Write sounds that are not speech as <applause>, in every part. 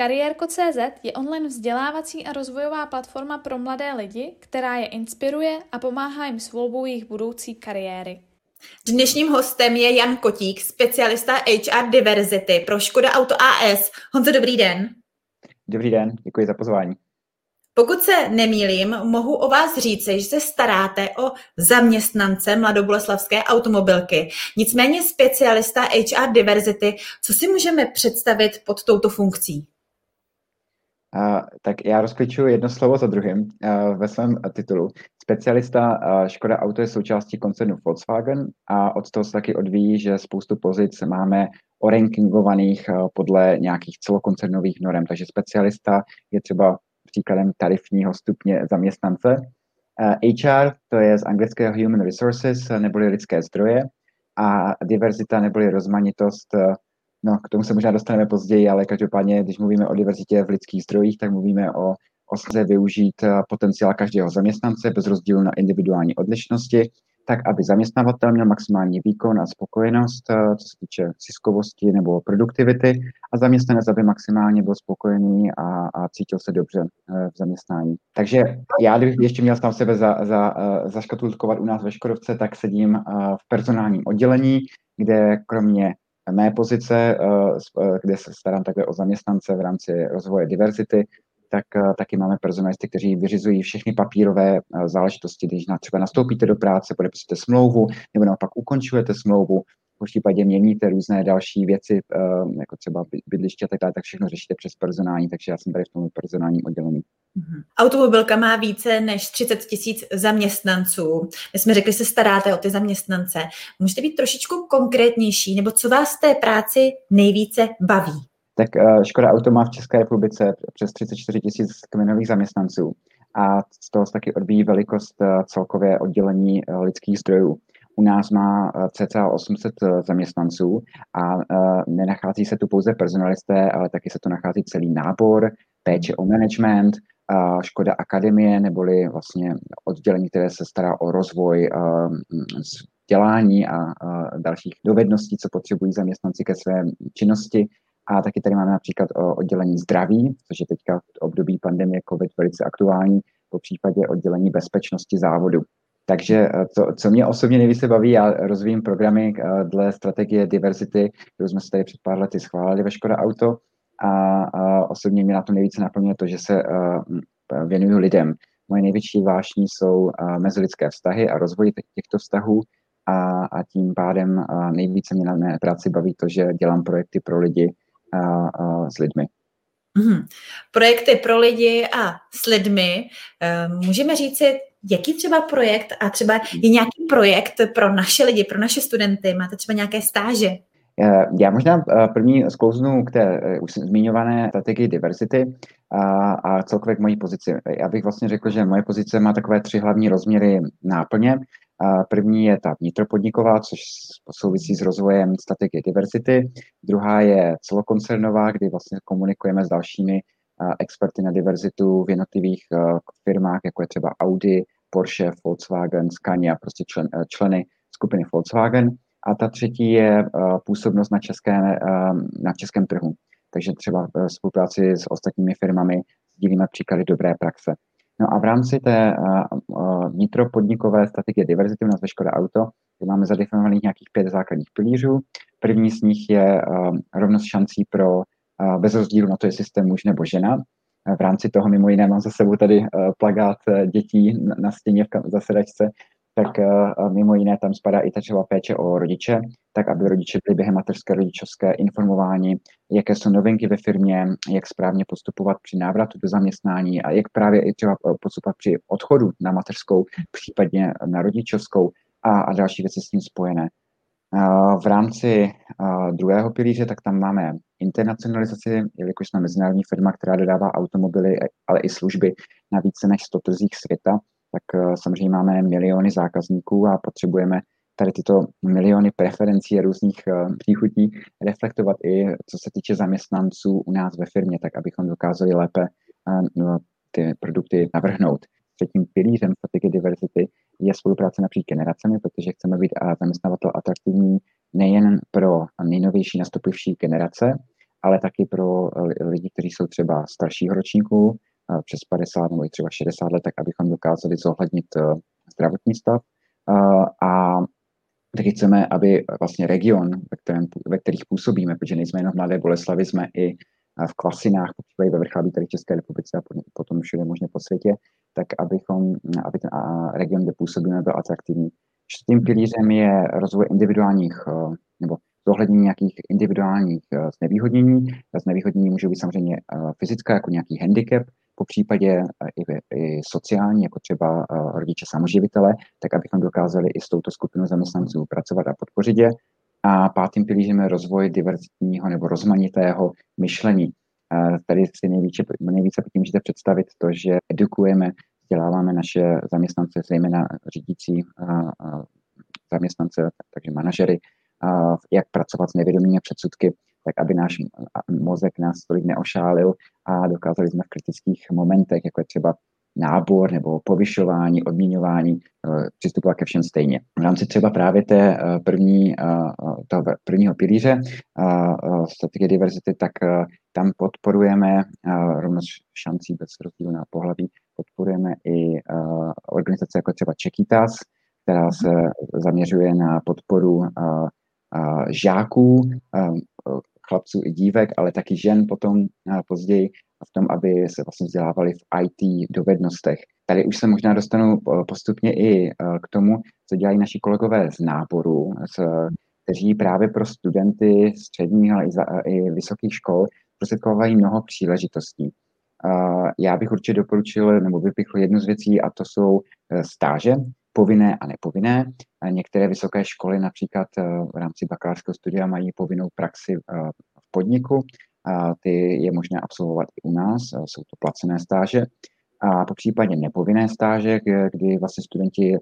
Kariérko.cz je online vzdělávací a rozvojová platforma pro mladé lidi, která je inspiruje a pomáhá jim s volbou jejich budoucí kariéry. Dnešním hostem je Jan Kotík, specialista HR Diversity pro Škoda Auto AS. Honzo, dobrý den. Dobrý den, děkuji za pozvání. Pokud se nemýlím, mohu o vás říci, že se staráte o zaměstnance mladoboleslavské automobilky. Nicméně specialista HR Diversity, co si můžeme představit pod touto funkcí? Uh, tak já rozklíčuji jedno slovo za druhým uh, ve svém titulu. Specialista uh, Škoda Auto je součástí koncernu Volkswagen a od toho se taky odvíjí, že spoustu pozic máme orankingovaných podle nějakých celokoncernových norm. Takže specialista je třeba příkladem tarifního stupně zaměstnance. HR to je z anglického Human Resources neboli lidské zdroje a diverzita neboli rozmanitost No, k tomu se možná dostaneme později, ale každopádně, když mluvíme o diverzitě v lidských zdrojích, tak mluvíme o, o snaze využít eh, potenciál každého zaměstnance bez rozdílu na individuální odlišnosti, tak aby zaměstnavatel měl maximální výkon a spokojenost, eh, co se týče ziskovosti nebo produktivity, a zaměstnanec, aby maximálně byl spokojený a, a cítil se dobře eh, v zaměstnání. Takže já, kdybych ještě měl sám sebe za, za, u nás ve Škodovce, tak sedím v personálním oddělení, kde kromě mé pozice, eh, eh, kde se starám takhle o zaměstnance v rámci rozvoje diverzity, tak eh, taky máme personalisty, kteří vyřizují všechny papírové záležitosti, když třeba nastoupíte do práce, podepisujete smlouvu, nebo naopak ukončujete smlouvu, v případě měníte různé další věci, jako třeba bydliště a tak dále, tak všechno řešíte přes personální, takže já jsem tady v tom personálním oddělení. Mhm. Automobilka má více než 30 tisíc zaměstnanců. My jsme řekli, že se staráte o ty zaměstnance. Můžete být trošičku konkrétnější, nebo co vás v té práci nejvíce baví? Tak uh, Škoda Auto má v České republice přes 34 tisíc kmenových zaměstnanců a z toho se taky odvíjí velikost uh, celkově oddělení lidských zdrojů. U nás má cca 800 zaměstnanců a nenachází se tu pouze personalisté, ale taky se tu nachází celý nábor, péče o management, Škoda Akademie, neboli vlastně oddělení, které se stará o rozvoj vzdělání a dalších dovedností, co potřebují zaměstnanci ke své činnosti. A taky tady máme například oddělení zdraví, což je teďka v období pandemie COVID velice aktuální, po případě oddělení bezpečnosti závodu. Takže to, co mě osobně nejvíce baví, já rozvíjím programy dle strategie diversity, kterou jsme se tady před pár lety schválili ve Škoda Auto, a, a osobně mě na to nejvíce naplňuje to, že se uh, věnuju lidem. Moje největší vášní jsou mezilidské vztahy a rozvoj těchto vztahů a, a tím pádem nejvíce mě na mé práci baví to, že dělám projekty pro lidi uh, uh, s lidmi. Mm. Projekty pro lidi a s lidmi. Můžeme říci, jaký třeba projekt a třeba je nějaký projekt pro naše lidi, pro naše studenty? Máte třeba nějaké stáže? Eh, já možná eh, první sklouznu k té eh, už zmiňované strategii diversity a, a celkově k mojí pozici. Já bych vlastně řekl, že moje pozice má takové tři hlavní rozměry náplně. První je ta vnitropodniková, což souvisí s rozvojem strategie diversity. Druhá je celokoncernová, kdy vlastně komunikujeme s dalšími experty na diverzitu v jednotlivých firmách, jako je třeba Audi, Porsche, Volkswagen, Scania, prostě člen, členy skupiny Volkswagen. A ta třetí je uh, působnost na, české, uh, na českém trhu. Takže třeba v spolupráci s ostatními firmami sdílíme příklady dobré praxe. No a v rámci té vnitropodnikové strategie diverzity u nás ve Škoda Auto kde máme zadefinovaných nějakých pět základních pilířů. První z nich je rovnost šancí pro bez rozdílu na to, jestli jste muž nebo žena. V rámci toho mimo jiné mám za sebou tady uh, plagát dětí na, stěně v zasedačce, tak uh, mimo jiné tam spadá i ta třeba péče o rodiče, tak aby rodiče byli během mateřské rodičovské informováni, jaké jsou novinky ve firmě, jak správně postupovat při návratu do zaměstnání a jak právě i třeba eh, postupovat při odchodu na mateřskou, případně na rodičovskou a, a další věci s tím spojené. V rámci druhého pilíře, tak tam máme internacionalizaci, jelikož jsme mezinárodní firma, která dodává automobily, ale i služby na více než 100 trzích světa, tak eh, samozřejmě máme miliony zákazníků a potřebujeme tady tyto miliony preferencí a různých eh, příchutí reflektovat i co se týče zaměstnanců u nás ve firmě, tak abychom dokázali lépe eh, no, ty produkty navrhnout. Třetím pilířem strategie diversity je spolupráce napříč generacemi, protože chceme být zaměstnavatel atraktivní nejen pro nejnovější nastupující generace, ale taky pro lidi, kteří jsou třeba staršího ročníku, přes 50 nebo i třeba 60 let, tak abychom dokázali zohlednit zdravotní stav. A taky chceme, aby vlastně region, ve, kterém, ve kterých působíme, protože nejsme jenom v Mladé Boleslavi, jsme i v Kvasinách, ve Vrchlabí tady v České republice a potom všude možně po světě, tak abychom, aby ten region, kde působíme, byl atraktivní. Čtvrtým pilířem je rozvoj individuálních uh, nebo zohlednění nějakých individuálních uh, znevýhodnění. Znevýhodnění může být samozřejmě uh, fyzická, jako nějaký handicap, po případě i, i sociální, jako třeba rodiče samoživitele, tak abychom dokázali i s touto skupinou zaměstnanců pracovat a podpořit je. A pátým pilířem je rozvoj diverzitního nebo rozmanitého myšlení. Tady si nejvíce, nejvíce tím můžete představit to, že edukujeme vzděláváme naše zaměstnance, zejména řídící zaměstnance, takže manažery, jak pracovat s nevědomými předsudky, tak aby náš mozek nás tolik neošálil a dokázali jsme v kritických momentech, jako je třeba nábor nebo povyšování, odměňování, e, přistupovat ke všem stejně. V rámci třeba právě té e, první, e, toho prvního pilíře strategie diverzity, tak tam podporujeme rovnost šancí bez rozdílu na pohlaví, podporujeme i organizace jako třeba Čekitas, která se zaměřuje na podporu žáků, chlapců i dívek, ale taky žen potom později v tom, aby se vlastně vzdělávali v IT dovednostech. Tady už se možná dostanu postupně i k tomu, co dělají naši kolegové z náboru, z, kteří právě pro studenty středních, ale i, za, i vysokých škol prostředkovají mnoho příležitostí. Já bych určitě doporučil nebo vypichl jednu z věcí a to jsou stáže, povinné a nepovinné. Některé vysoké školy například v rámci bakalářského studia mají povinnou praxi v podniku. Ty je možné absolvovat i u nás, jsou to placené stáže. A po případě nepovinné stáže, kdy vlastně studenti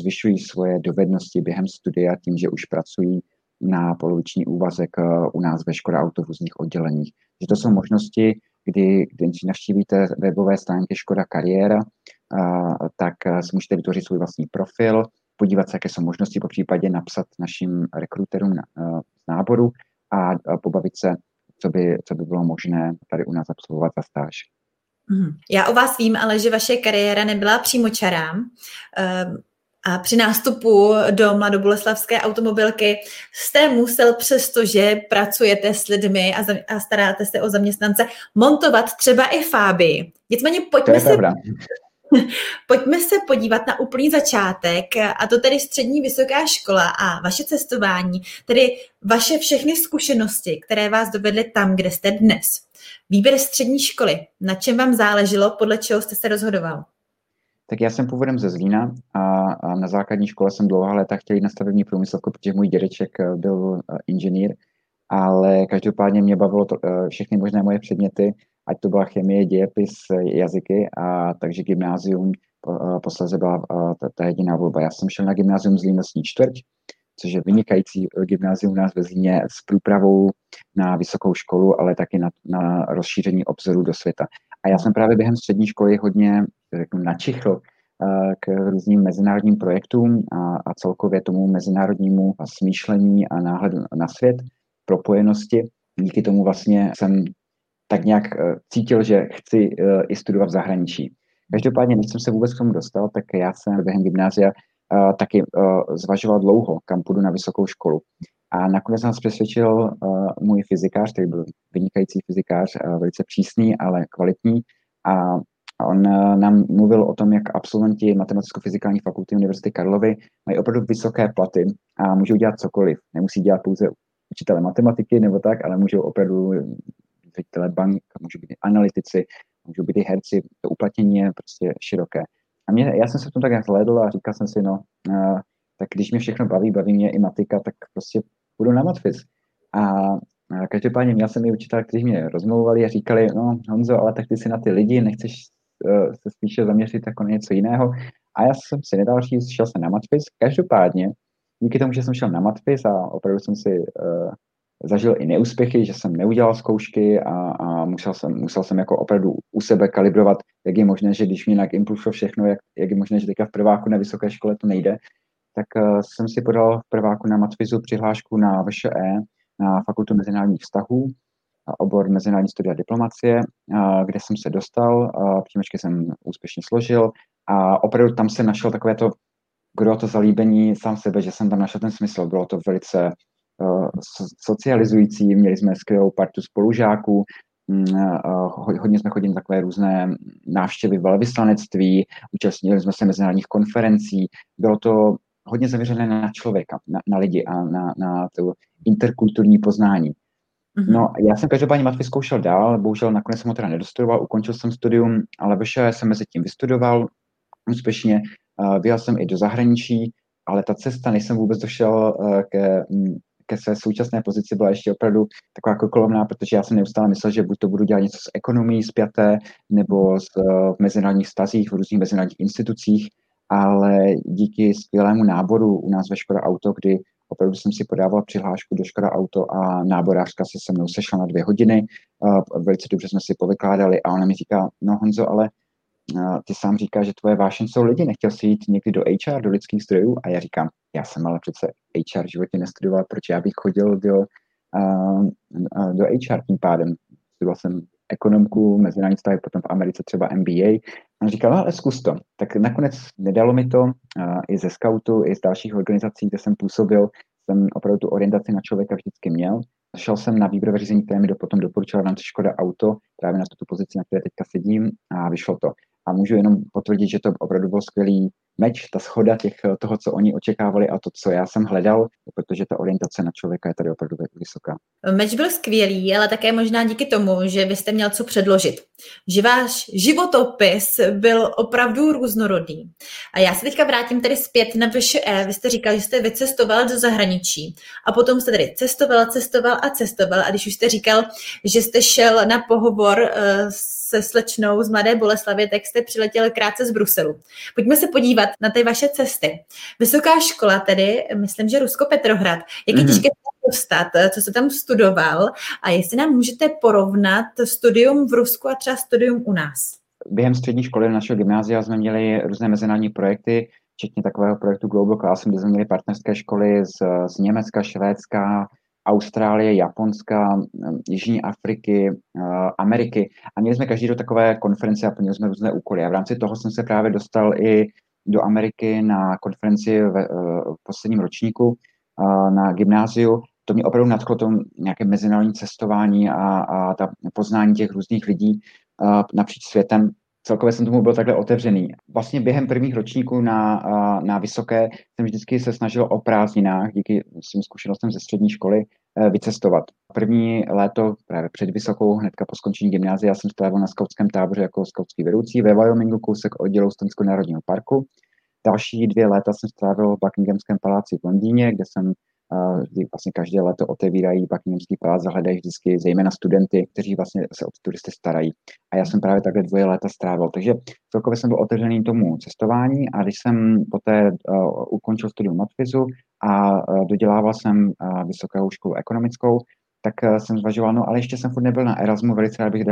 zvyšují svoje dovednosti během studia tím, že už pracují na poloviční úvazek u nás ve Škoda autovozních odděleních. Že to jsou možnosti, kdy, když navštívíte webové stránky Škoda Kariéra, tak si můžete vytvořit svůj vlastní profil, podívat se, jaké jsou možnosti, po případě napsat našim rekruterům z náboru a, a pobavit se, co by, co by bylo možné tady u nás absolvovat za stáž. Mhm. Já o vás vím, ale že vaše kariéra nebyla přímočará. Ehm, a při nástupu do mladoboleslavské automobilky jste musel, přestože pracujete s lidmi a, za, a staráte se o zaměstnance, montovat třeba i fáby. Nicméně pojďme se, <laughs> pojďme se podívat na úplný začátek, a to tedy střední vysoká škola a vaše cestování, tedy vaše všechny zkušenosti, které vás dovedly tam, kde jste dnes. Výběr střední školy, na čem vám záleželo, podle čeho jste se rozhodoval? Tak já jsem původem ze Zlína a, a na základní škole jsem dlouhá léta chtěl jít na stavební průmysl, protože můj dědeček eh, byl eh, inženýr, ale každopádně mě bavilo to, eh, všechny možné moje předměty, ať to byla chemie, dějepis, jazyky, a takže gymnázium posledně byla ta, ta jediná volba. Já jsem šel na gymnázium Zlín lesní čtvrť, což je vynikající gymnázium u nás ve Zlíně s průpravou na vysokou školu, ale taky na, na rozšíření obzoru do světa. A já jsem právě během střední školy hodně řeknu, načichl eh, k různým mezinárodním projektům a, a celkově tomu mezinárodnímu smýšlení a náhledu na svět, propojenosti. Díky tomu vlastně jsem tak nějak eh, cítil, že chci eh, i studovat v zahraničí. Každopádně, než jsem se vůbec k tomu dostal, tak já jsem během gymnázia taky zvažoval dlouho, kam půjdu na vysokou školu. A nakonec nás přesvědčil můj fyzikář, který byl vynikající fyzikář, velice přísný, ale kvalitní. A on nám mluvil o tom, jak absolventi Matematicko-fyzikální fakulty Univerzity Karlovy mají opravdu vysoké platy a můžou dělat cokoliv. Nemusí dělat pouze učitele matematiky nebo tak, ale můžou opravdu ředitele bank, můžou být analytici, můžou být i herci. To uplatnění je prostě široké. A mě, já jsem se v tom tak zhlédl a říkal jsem si, no, uh, tak když mě všechno baví, baví mě i matika, tak prostě půjdu na matfiz. A každopádně měl jsem i učitel, kteří mě rozmlouvali a říkali, no Honzo, ale tak ty si na ty lidi, nechceš uh, se spíše zaměřit jako na něco jiného. A já jsem si nedal říct, šel jsem na matfiz. Každopádně, díky tomu, že jsem šel na matfiz a opravdu jsem si uh, zažil i neúspěchy, že jsem neudělal zkoušky a, a musel, jsem, musel jsem jako opravdu u sebe kalibrovat, jak je možné, že když mi jinak impulsuje všechno, jak, jak je možné, že teďka v prváku na vysoké škole to nejde, tak uh, jsem si podal v prváku na matfizu přihlášku na VŠE, na Fakultu mezinárodních vztahů. obor mezinárodní studia diplomacie, kde jsem se dostal, příjmečky jsem úspěšně složil a opravdu tam jsem našel takové to, kdo to zalíbení sám sebe, že jsem tam našel ten smysl. Bylo to velice socializující, měli jsme skvělou partu spolužáků, mm, hodně jsme chodili na takové různé návštěvy velvyslanectví, účastnili jsme se mezinárodních konferencí, bylo to hodně zaměřené na člověka, na, na lidi a na, na to interkulturní poznání. Mm-hmm. No, já jsem každopádně matky zkoušel dál, bohužel nakonec jsem ho teda nedostudoval, ukončil jsem studium, ale vyšel jsem mezi tím vystudoval úspěšně, uh, vyjel jsem i do zahraničí, ale ta cesta, než jsem vůbec došel ke, ke své současné pozici, byla ještě opravdu taková kokolomná, protože já jsem neustále myslel, že buď to budu dělat něco s ekonomií zpěté, nebo s, uh, v mezinárodních stazích, v různých mezinárodních institucích, ale díky skvělému náboru u nás ve Škoda Auto, kdy opravdu jsem si podával přihlášku do Škoda Auto a náborářka se se mnou sešla na dvě hodiny, uh, velice dobře jsme si povykládali a ona mi říká, no Honzo, ale uh, ty sám říkáš, že tvoje vášeň jsou lidi, nechtěl jsi jít někdy do HR, do lidských zdrojů? A já říkám, já jsem ale přece HR v životě nestudoval, proč já bych chodil do, uh, do HR tím pádem. Studoval jsem ekonomku, mezinárodní vztahy, potom v Americe třeba MBA. A říkal, no ale zkus to. Tak nakonec nedalo mi to, uh, i ze scoutu, i z dalších organizací, kde jsem působil, jsem opravdu tu orientaci na člověka vždycky měl. Šel jsem na výběrové řízení, které mi do, potom doporučila rámci Škoda Auto, právě na tu pozici, na které teďka sedím a vyšlo to. A můžu jenom potvrdit, že to opravdu byl skvělý meč, ta schoda těch, toho, co oni očekávali a to, co já jsem hledal, protože ta orientace na člověka je tady opravdu vysoká. Meč byl skvělý, ale také možná díky tomu, že vy jste měl co předložit. Že váš životopis byl opravdu různorodý. A já se teďka vrátím tedy zpět na VŠE. Vy jste říkal, že jste vycestoval do zahraničí a potom jste tedy cestoval, cestoval a cestoval. A když už jste říkal, že jste šel na pohovor uh, se slečnou z Mladé Boleslavy, tak jste přiletěl krátce z Bruselu. Pojďme se podívat na ty vaše cesty. Vysoká škola tedy, myslím, že Rusko-Petrohrad. Jak je mm-hmm. těžké dostat, co jste tam studoval a jestli nám můžete porovnat studium v Rusku a třeba studium u nás. Během střední školy našeho gymnázia jsme měli různé mezinárodní projekty, včetně takového projektu Global Classroom, kde jsme měli partnerské školy z, z Německa, Švédska, Austrálie, Japonska, Jižní Afriky, Ameriky. A měli jsme každý do takové konference a plnili jsme různé úkoly. A v rámci toho jsem se právě dostal i do Ameriky na konferenci v, e, v posledním ročníku na gymnáziu. To mě opravdu nadchlo to nějaké mezinárodní cestování a, a ta poznání těch různých lidí napříč světem celkově jsem tomu byl takhle otevřený. Vlastně během prvních ročníků na, na vysoké jsem vždycky se snažil o prázdninách, díky svým zkušenostem ze střední školy, vycestovat. První léto, právě před vysokou, hnedka po skončení gymnázia, jsem strávil na skautském táboře jako skautský vedoucí ve Wyomingu, kousek od Yellowstoneského národního parku. Další dvě léta jsem strávil v Buckinghamském paláci v Londýně, kde jsem vlastně každé leto otevírají Buckinghamský palác, zahledají vždycky zejména studenty, kteří vlastně se o turisty starají. A já jsem právě takhle dvoje léta strávil. Takže celkově jsem byl otevřený tomu cestování a když jsem poté uh, ukončil studium matfizu a uh, dodělával jsem uh, vysokou školu ekonomickou, tak uh, jsem zvažoval, no ale ještě jsem furt nebyl na Erasmu, velice rád bych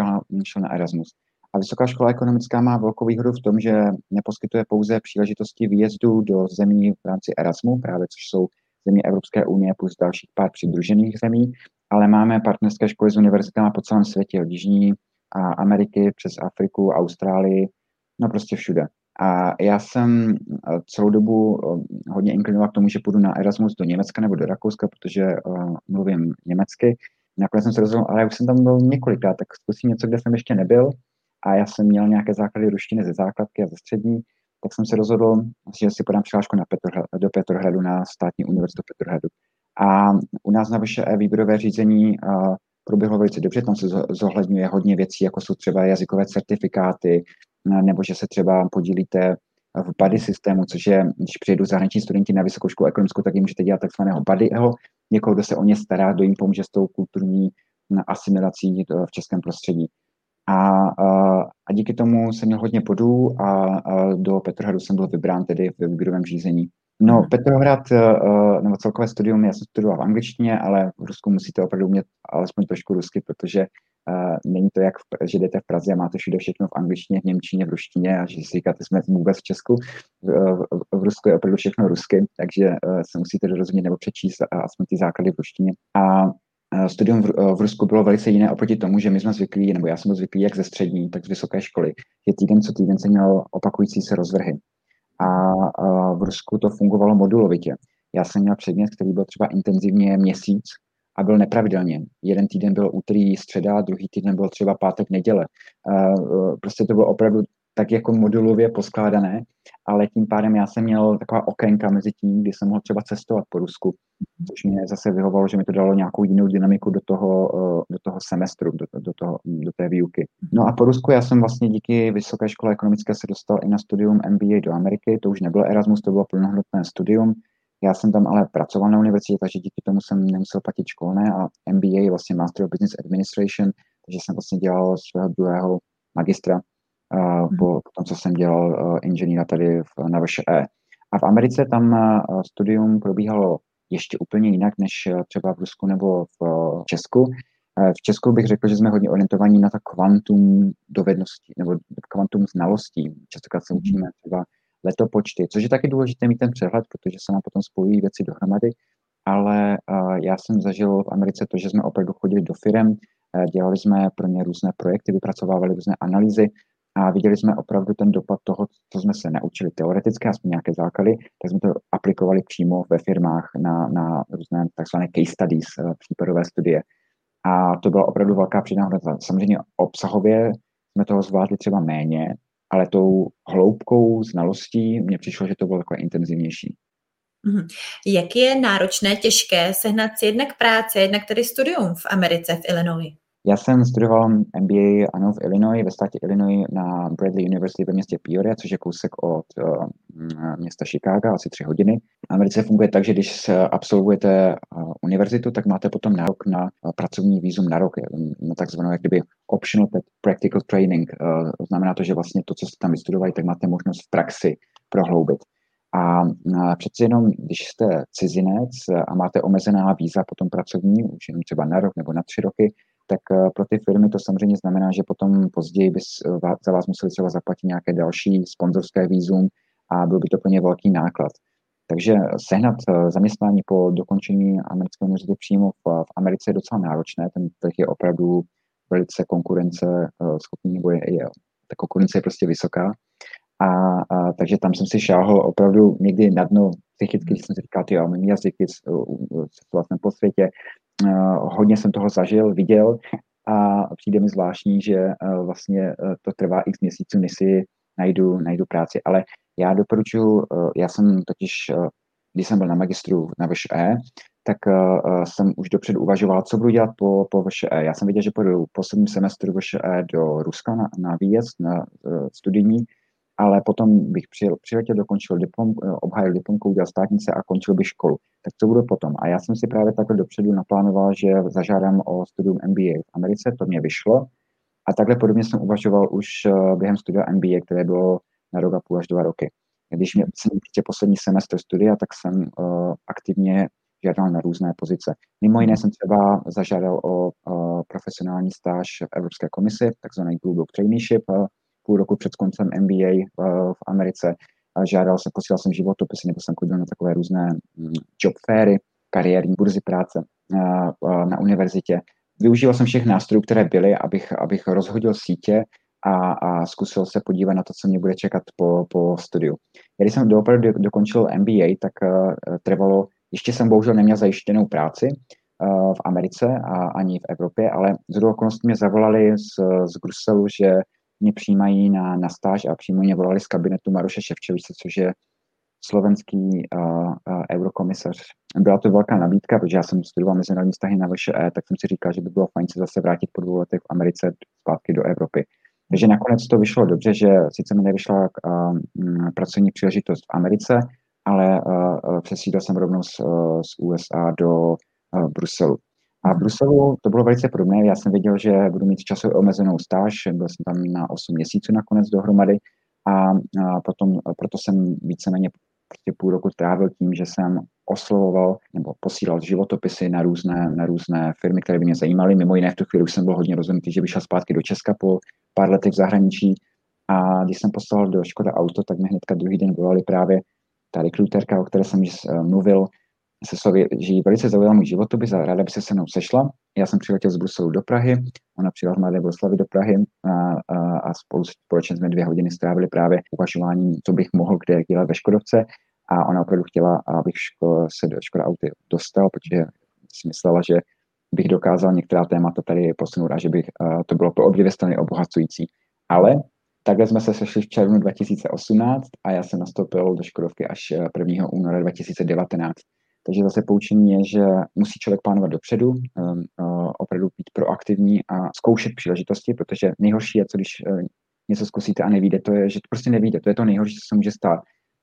šel na Erasmus. A Vysoká škola ekonomická má velkou výhodu v tom, že neposkytuje pouze příležitosti výjezdu do zemí v rámci Erasmu, právě což jsou země Evropské unie plus dalších pár přidružených zemí, ale máme partnerské školy s univerzitami po celém světě, od Jižní a Ameriky přes Afriku, Austrálii, no prostě všude. A já jsem eh, celou dobu eh, hodně inklinoval k tomu, že půjdu na Erasmus do Německa nebo do Rakouska, protože uh, mluvím německy. Nakonec jsem se rozhodl, ale já už jsem tam byl několikrát, tak zkusím něco, kde jsem ještě nebyl. A já jsem měl nějaké základy ruštiny ze základky a ze střední, tak jsem se rozhodl, že si podám přihlášku na Petrohrad, do Petrohradu na státní univerzitu Petrohradu. A u nás na vyše výběrové řízení uh, proběhlo velice dobře, tam se zohledňuje hodně věcí, jako jsou třeba jazykové certifikáty, nebo že se třeba podílíte v buddy systému, což je, když přijedou zahraniční studenti na vysokou školu ekonomickou, tak jim můžete dělat takzvaného buddyho, někoho, kdo se o ně stará, kdo jim pomůže s tou kulturní asimilací v českém prostředí. A, a, a díky tomu jsem měl hodně bodů a, a do Petrohradu jsem byl vybrán tedy v výběrovém řízení. No, hmm. Petrohrad, uh, nebo celkové studium, já jsem studoval v angličtině, ale v Rusku musíte opravdu umět alespoň trošku rusky, protože není to jak, že jdete v Praze a máte všude všechno v angličtině, v němčině, v ruštině a že si říkáte, jsme vůbec v Česku. V, v Rusku je opravdu všechno rusky, takže uh, se musíte dorozumět nebo přečíst aspoň ty základy v ruštině. A studium v, Rusku bylo velice jiné oproti tomu, že my jsme zvyklí, nebo já jsem zvyklý jak ze střední, tak z vysoké školy, že týden co týden se měl opakující se rozvrhy. A, a v Rusku to fungovalo modulovitě. Já jsem měl předmět, který byl třeba intenzivně měsíc a byl nepravidelně. Jeden týden byl úterý, středa, druhý týden byl třeba pátek, neděle. Prostě to bylo opravdu tak jako modulově poskládané, ale tím pádem já jsem měl taková okénka mezi tím, kdy jsem mohl třeba cestovat po Rusku, což mě zase vyhovalo, že mi to dalo nějakou jinou dynamiku do toho, eh, do toho semestru, do, do, toho, do té výuky. No a po Rusku já jsem vlastně díky Vysoké škole ekonomické se dostal i na studium MBA do Ameriky, to už nebylo Erasmus, to bylo plnohodnotné studium, já jsem tam ale pracoval na univerzitě, takže díky tomu jsem nemusel platit školné a MBA, vlastně Master of Business Administration, takže jsem vlastně dělal svého druhého magistra uh, po, po tom, co jsem dělal uh, inženýra tady v, na VŠE. A v Americe tam uh, studium probíhalo ještě úplně jinak než třeba v Rusku nebo v uh, Česku. V Česku bych řekl, že jsme hodně orientovaní na to kvantum dovedností nebo kvantum znalostí. Častokrát se učíme třeba letopočty, což je taky důležité mít ten přehled, protože se nám potom spojují věci dohromady, ale uh, já jsem zažil v Americe to, že jsme opravdu chodili do firm, uh, dělali jsme pro ně různé projekty, vypracovávali různé analýzy a viděli jsme opravdu ten dopad toho, co jsme se naučili teoreticky, aspoň nějaké základy, tak jsme to aplikovali přímo ve firmách na, na různé takzvané case studies, uh, případové studie. A to byla opravdu velká přidaná. Samozřejmě obsahově jsme toho zvládli třeba méně, ale tou hloubkou znalostí mně přišlo, že to bylo takové intenzivnější. Mhm. Jak je náročné, těžké sehnat si jednak práce, jednak tedy studium v Americe, v Illinois? Já jsem studoval MBA ano, v Illinois, ve státě Illinois na Bradley University ve městě Peoria, což je kousek od uh, města Chicago, asi tři hodiny. V Americe funguje tak, že když absolvujete uh, univerzitu, tak máte potom nárok na uh, pracovní výzum na rok, na takzvanou jak kdyby optional practical training. Znamená to, že vlastně to, co jste tam vystudovali, tak máte možnost v praxi prohloubit. A přeci jenom, když jste cizinec a máte omezená víza potom pracovní, už jenom třeba na rok nebo na tři roky, tak eh, pro ty firmy to samozřejmě znamená, že potom později by za vás museli třeba zaplatit nějaké další sponzorské výzum a byl by to pro ně velký náklad. Takže sehnat eh, zaměstnání po dokončení americké univerzity přímo v, Americe je docela náročné, ten trh je opravdu velice konkurence eh, schopný, nebo je, je, ta konkurence je prostě vysoká. A, a, takže tam jsem si šáhl opravdu někdy na dno psychicky, když jsem si říkal, ty umím jazyky, cestovat jsem po světě, Eh, hodně jsem toho zažil, viděl a přijde mi zvláštní, že eh, vlastně eh, to trvá x měsíců, než si najdu, najdu práci. Ale já doporučuji, já jsem totiž, když jsem byl na magistru na VŠE, tak jsem už dopředu uvažoval, co budu dělat po, po VŠE. Já jsem viděl, že půjdu posledním semestru VŠE do Ruska na, na výjezd, na studijní, ale potom bych přijel, přiletěl, dokončil diplom, eh, obhájil diplomku, udělal státnice a končil bych školu. Tak co bude potom? A já jsem si právě takhle dopředu naplánoval, že zažádám o studium MBA v Americe, to mě vyšlo. A takhle podobně jsem uvažoval už eh, během studia MBA, které bylo na rok a půl až dva roky. Když mě jsem prostě poslední semestr studia, tak jsem uh, aktivně žádal na různé pozice. Mimo jiné jsem třeba zažádal o uh, profesionální stáž v Evropské komisi, takzvaný Global Traineeship, uh, půl roku před koncem MBA eh, v Americe. Žádal jsem, posílal jsem životopisy, nebo jsem chodil na takové různé mm, job fairy, kariérní burzy práce eh, eh, na univerzitě. Využíval jsem všech nástrojů, které byly, abych, abych rozhodil sítě a, a zkusil se podívat na to, co mě bude čekat po, po studiu. Když jsem doopravdy dokončil MBA, tak uh, trvalo, ještě jsem bohužel neměl zajištěnou práci v Americe a ani v Evropě, ale z okolností mě zavolali z, z Bruselu, že mě přijímají na, na stáž a přímo mě volali z kabinetu Maroše Ševčevice, což je slovenský uh, uh, eurokomisař. Byla to velká nabídka, protože já jsem studoval mezinárodní vztahy na VŠE, tak jsem si říkal, že by bylo fajn se zase vrátit po dvou letech v Americe zpátky do Evropy. Takže nakonec to vyšlo dobře, že sice mi nevyšla uh, pracovní příležitost v Americe, ale uh, přesídl jsem rovnou z, uh, z USA do uh, Bruselu. A v Bruselu to bylo velice podobné. Já jsem věděl, že budu mít časově omezenou stáž, byl jsem tam na 8 měsíců nakonec dohromady a, a potom, proto jsem víceméně prostě půl roku trávil tím, že jsem oslovoval nebo posílal životopisy na různé, na různé firmy, které by mě zajímaly. Mimo jiné v tu chvíli už jsem byl hodně rozhodnutý, že bych šel zpátky do Česka po pár letech v zahraničí. A když jsem poslal do Škoda Auto, tak mi hnedka druhý den volali právě ta rekruterka, o které jsem již eh, mluvil, se slovy, že jí velice zaujal můj životopis a ráda by se se mnou sešla. Já jsem přiletěl z Bruselu do Prahy, ona přijela z Mladé Boleslavy do Prahy a, a, a spolu společně jsme dvě hodiny strávili právě uvažováním, co bych mohl kde dělat ve Škodovce a ona opravdu chtěla, abych ško, se do Škoda Auty dostal, protože si myslela, že bych dokázal některá témata tady posunout a že bych uh, to bylo pro obě strany obohacující. Ale takhle jsme se sešli v červnu 2018 a já jsem nastoupil do Škodovky až 1. února 2019. Takže zase poučení je, že musí člověk plánovat dopředu, um, uh, opravdu být proaktivní a zkoušet příležitosti, protože nejhorší je, co když uh, něco zkusíte a nevíde, to je, že to prostě nevíde, to je to nejhorší, co se může stát.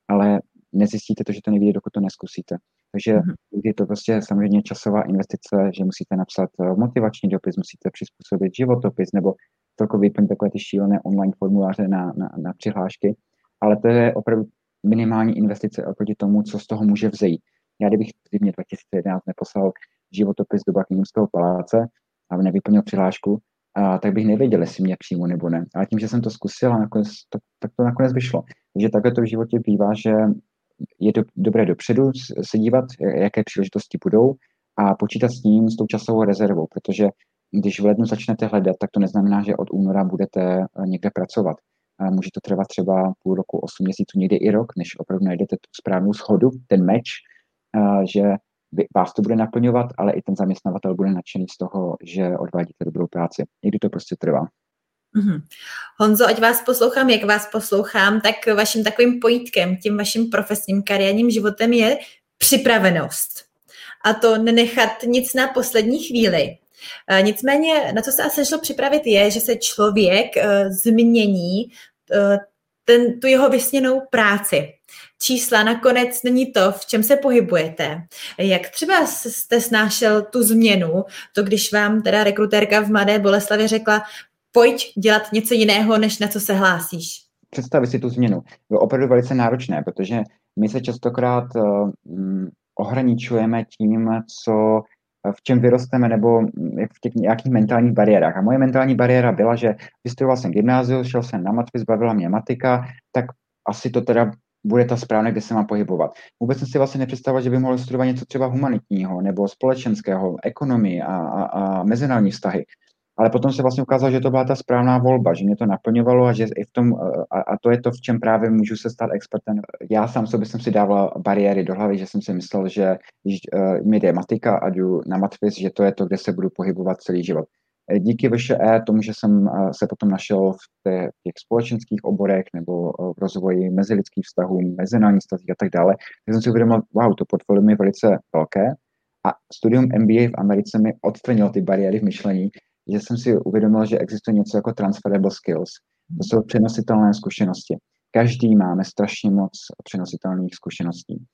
Ale nezjistíte to, že to nevíde, dokud to neskusíte. Takže mm-hmm. je to prostě samozřejmě časová investice, že musíte napsat eh, motivační dopis, musíte přizpůsobit životopis nebo celkově vyplnit takové ty šílené online formuláře na, na, na přihlášky, ale to je opravdu minimální investice oproti tomu, co z toho může vzejít. Já kdybych v zimě 2011 neposlal životopis do Buckinghamského paláce a nevyplnil přihlášku, a, tak bych nevěděl, jestli mě přijmu nebo ne. Ale tím, že jsem to zkusil a nakonec, tak, tak to nakonec vyšlo. Takže takhle to v životě bývá, že je do, dobré dopředu se dívat, jaké příležitosti budou a počítat s tím, s tou časovou rezervou, protože když v lednu začnete hledat, tak to neznamená, že od února budete eh, někde pracovat. Může to trvat třeba půl roku, osm měsíců, někdy i rok, než opravdu najdete tu správnou schodu, ten meč, že vás to bude naplňovat, ale i ten zaměstnavatel bude nadšený z toho, že odvádíte dobrou práci. Někdy to prostě trvá. Mm-hmm. Honzo, ať vás poslouchám, jak vás poslouchám, tak vaším takovým pojítkem, tím vaším profesním kariérním životem je připravenost. A to nenechat nic na poslední chvíli. E, nicméně, na co se asi šlo připravit, je, že se člověk e, změní e, ten, tu jeho vysněnou práci. Čísla nakonec není to, v čem se pohybujete. Jak třeba jste snášel tu změnu, to když vám teda rekrutérka v Mladé Boleslavě řekla, pojď dělat něco jiného, než na co se hlásíš. Představi si tu změnu. Je opravdu velice náročné, protože my se častokrát uh, ohraničujeme tím, co v čem vyrosteme nebo v těch nějakých mentálních bariérách. A moje mentální bariéra byla, že vystudoval jsem gymnázium, šel jsem na matfiz, bavila mě matika, tak asi to teda bude ta správná, kde se má pohybovat. Vůbec jsem si vlastně nepředstavoval, že by mohl studovat něco třeba humanitního nebo společenského, ekonomii a, a, a mezinárodní vztahy. Ale potom se vlastně ukázalo, že to byla ta správná volba, že mě to naplňovalo a že i v tom, a, a to je to, v čem právě můžu se stát expertem. Já sám sobě jsem si dával bariéry do hlavy, že jsem si myslel, že když uh, mi jde matika a jdu na matfiz, že to je to, kde se budu pohybovat celý život. E, díky VŠE, tomu, že jsem se potom našel v těch společenských oborech nebo v rozvoji mezilidských vztahů, mezinárodních vztahů a tak dále, tak jsem si uvědomil, wow, to portfolio je velice velké a studium MBA v Americe mi odstranilo ty bariéry v myšlení, že jsem si uvědomil, že existuje něco jako transferable skills. To jsou přenositelné zkušenosti. Každý máme strašně moc přenositelných zkušeností.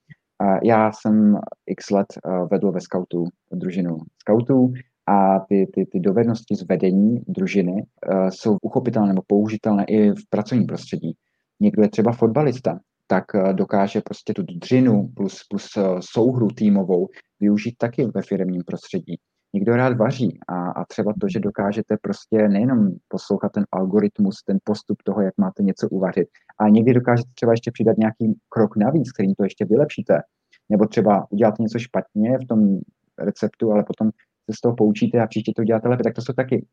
Já jsem x let eh, vedl ve scoutu družinu scoutů a ty, ty, ty dovednosti z vedení družiny uh, jsou uchopitelné nebo použitelné i v pracovním prostředí. Někdo je třeba fotbalista, tak uh, dokáže prostě tu dřinu plus, plus uh, souhru týmovou využít taky ve firmním prostředí někdo rád vaří a, a třeba to, že dokážete prostě nejenom poslouchat ten algoritmus, ten postup toho, jak máte něco uvařit, ale někdy dokážete třeba ještě přidat nějaký krok navíc, kterým to ještě vylepšíte. Nebo třeba udělat něco špatně v tom receptu, ale potom se z toho poučíte a příště to uděláte lépe, tak to jsou taky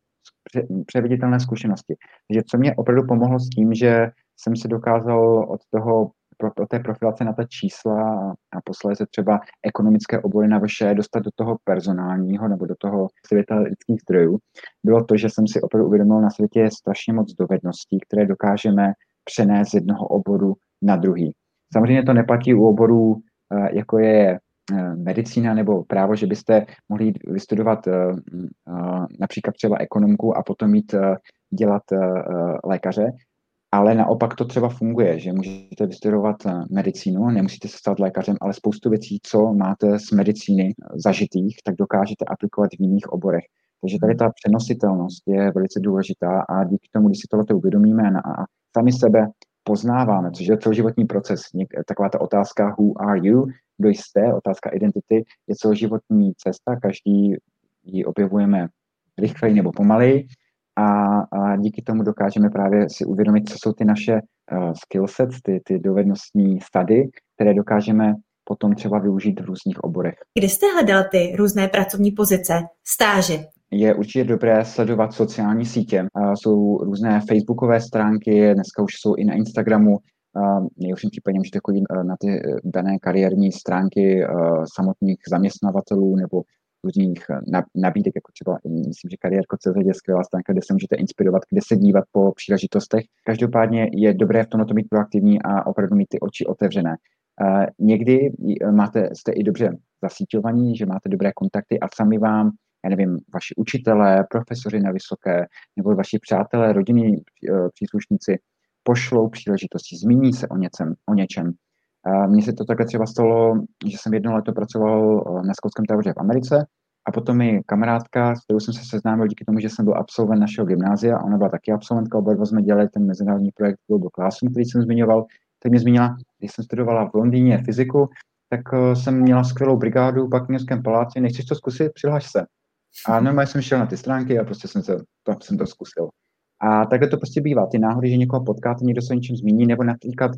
převiditelné zkušenosti. Takže co mě opravdu pomohlo s tím, že jsem se dokázal od toho pro té profilace na ta čísla a, posléze třeba ekonomické obory na vše dostat do toho personálního nebo do toho světa lidských zdrojů, bylo to, že jsem si opravdu uvědomil, na světě je strašně moc dovedností, které dokážeme přenést z jednoho oboru na druhý. Samozřejmě to neplatí u oborů, eh, jako je medicína nebo právo, že byste mohli vystudovat eh, například třeba ekonomku a potom mít dělat lékaře, ale naopak to třeba funguje, že můžete vystudovat eh, medicínu, nemusíte se stát lékařem, ale spoustu věcí, co máte z medicíny zažitých, tak dokážete aplikovat v jiných oborech. Takže tady ta přenositelnost je velice důležitá a díky tomu, když si tohle uvědomíme a sami sebe poznáváme, což je celoživotní proces. Taková ta otázka who are you, kdo jste, otázka identity, je celoživotní cesta, každý ji objevujeme rychleji nebo pomaleji a, a díky tomu dokážeme právě si uvědomit, co jsou ty naše uh, skill sets, ty, ty dovednostní stady, které dokážeme potom třeba využít v různých oborech. Kdy jste hledal ty různé pracovní pozice, stáže? Je určitě dobré sledovat sociální sítě. Jsou různé facebookové stránky, dneska už jsou i na Instagramu. Nejhorším případě můžete chodit e, na ty e, dané kariérní stránky e, samotných zaměstnavatelů nebo různých nabídek, jako třeba, myslím, že kariérko.cz je skvělá stránka, kde se můžete inspirovat, kde se dívat po příležitostech. Každopádně je dobré v tomto být proaktivní a opravdu mít ty oči otevřené. Někdy máte, jste i dobře zasíťovaní, že máte dobré kontakty a sami vám já nevím, vaši učitelé, profesoři na vysoké, nebo vaši přátelé, rodinní eh, příslušníci pošlou příležitosti, zmíní se o, něcem, o něčem. Mně se to takhle třeba stalo, že jsem jedno leto pracoval eh, na skotském táboře v Americe a potom mi kamarádka, s kterou jsem se seznámil díky tomu, že jsem byl absolvent našeho gymnázia, ona byla taky absolventka, oba dva jsme dělali ten mezinárodní projekt Global Classroom, který jsem zmiňoval, tak mě zmínila, když jsem studovala v Londýně fyziku, tak eh, jsem měla skvělou brigádu v Buckinghamském paláci, nechceš to zkusit, přihlaš se. A normálně jsem šel na ty stránky a prostě jsem, se, to, jsem to zkusil. A takhle to prostě bývá. Ty náhody, že někoho potkáte, někdo se o něčem zmíní, nebo například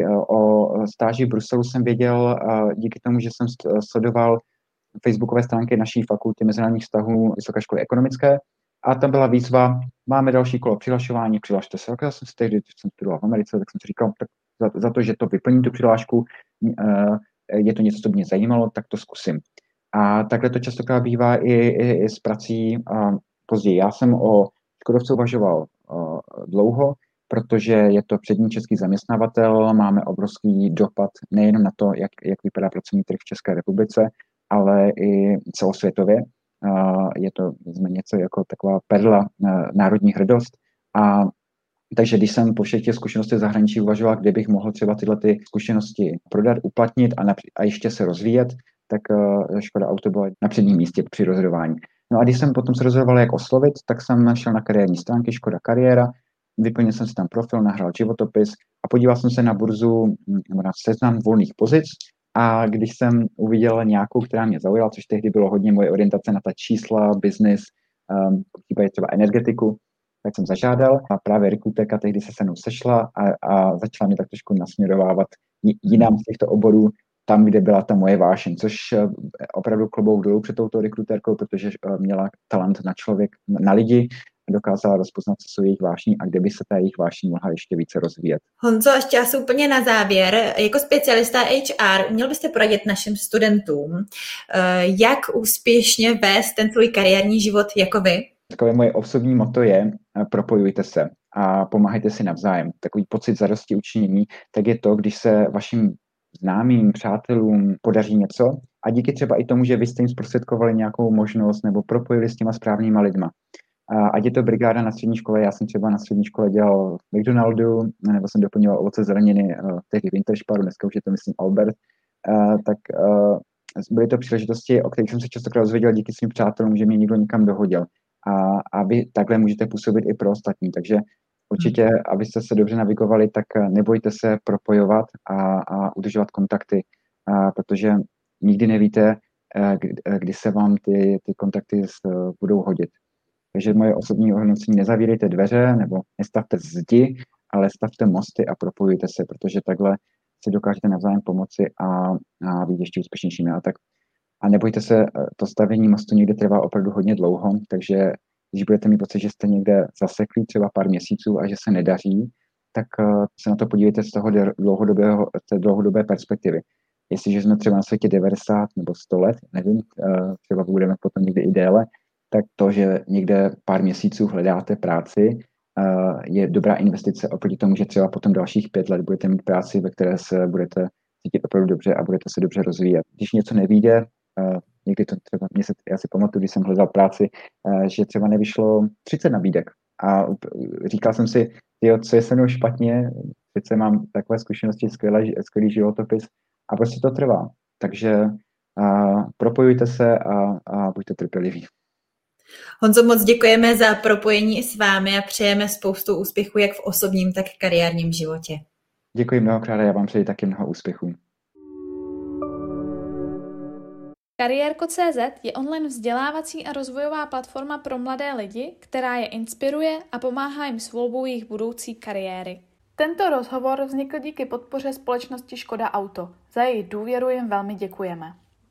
e, o stáži v Bruselu jsem věděl díky tomu, že jsem sledoval facebookové stránky naší fakulty mezinárodních vztahů Vysoké školy ekonomické a tam byla výzva, máme další kolo přihlašování, přihlašte se. Já jsem si tehdy, když jsem studoval v Americe, tak jsem si říkal, tak za, za to, že to vyplním tu přihlášku, e, je to něco, co mě zajímalo, tak to zkusím. A takhle to častokrát bývá i, i, i s prací a později. Já jsem o Škodovce uvažoval uh, dlouho, protože je to přední český zaměstnavatel, máme obrovský dopad nejen na to, jak, jak vypadá pracovní trh v České republice, ale i celosvětově. Uh, je to něco jako taková perla uh, národní hrdost. A takže když jsem po všech těch zkušenostech zahraničí uvažoval, kde bych mohl třeba tyhle ty zkušenosti prodat, uplatnit a, a ještě se rozvíjet, tak uh, Škoda Auto byla na předním místě při rozhodování. No a když jsem potom se rozhodoval, jak oslovit, tak jsem šel na kariérní stránky Škoda Kariéra, vyplnil jsem si tam profil, nahrál životopis a podíval jsem se na burzu nebo na seznam volných pozic a když jsem uviděl nějakou, která mě zaujala, což tehdy bylo hodně moje orientace na ta čísla, business, um, třeba energetiku, tak jsem zažádal a právě rekruterka tehdy se se mnou sešla a, a začala mě tak trošku nasměrovávat jinam z těchto oborů, tam, kde byla ta moje vášeň, což eh, opravdu klobou dolů před touto rekrutérkou, protože eh, měla talent na člověk, na lidi, dokázala rozpoznat, co jsou jejich vášní a kde by se ta jejich vášní mohla ještě více rozvíjet. Honzo, ještě asi úplně na závěr. Jako specialista HR, měl byste poradit našim studentům, eh, jak úspěšně vést ten svůj kariérní život jako vy? Takové moje osobní moto je, propojujte se a pomáhejte si navzájem. Takový pocit zarosti učinění, tak je to, když se vašim známým, přátelům podaří něco a díky třeba i tomu, že vy jste jim zprostředkovali nějakou možnost nebo propojili s těma správnýma lidma. A ať je to brigáda na střední škole, já jsem třeba na střední škole dělal v McDonaldu, nebo jsem doplňoval ovoce zeleniny, uh, tehdy Wintersparu, dneska už je to myslím Albert, uh, tak uh, byly to příležitosti, o kterých jsem se častokrát dozvěděl díky svým přátelům, že mě někdo někam dohodil. A, a vy takhle můžete působit i pro ostatní. Takže Určitě, abyste se dobře navigovali, tak eh, nebojte se propojovat a, a udržovat kontakty, a, protože nikdy nevíte, eh, eh, kdy se vám ty, ty kontakty budou hodit. Takže moje osobní ohodnocení, nezavírejte dveře nebo nestavte zdi, ale stavte mosty a propojujte se, protože takhle si dokážete navzájem pomoci a, a být ještě úspěšnějšími. A, tak, a nebojte se, to stavění mostu někdy trvá opravdu hodně dlouho, takže když budete mít pocit, že jste někde zaseklí třeba pár měsíců a že se nedaří, tak uh, se na to podívejte z toho dlouhodobého, té dlouhodobé perspektivy. Jestliže jsme třeba na světě 90 nebo 100 let, nevím, uh, třeba budeme potom někdy i déle, tak to, že někde pár měsíců hledáte práci, uh, je dobrá investice oproti tomu, že třeba potom dalších pět let budete mít práci, ve které se budete cítit opravdu dobře a budete se dobře rozvíjet. Když něco nevíde, někdy to třeba, mě se, já si pamatuju, když jsem hledal práci, eh, že třeba nevyšlo 30 nabídek. A říkal jsem si, jo, co je se mnou špatně, sice mám takové zkušenosti, skvělý, skvělý životopis a prostě to trvá. Takže a, propojujte se a, a buďte trpěliví. Honzo, moc děkujeme za propojení s vámi a přejeme spoustu úspěchů jak v osobním, tak v kariérním životě. Děkuji mnohokrát a já vám přeji taky mnoho úspěchů. Kariérko.cz je online vzdělávací a rozvojová platforma pro mladé lidi, která je inspiruje a pomáhá jim s volbou jejich budoucí kariéry. Tento rozhovor vznikl díky podpoře společnosti Škoda Auto. Za její důvěru jim velmi děkujeme.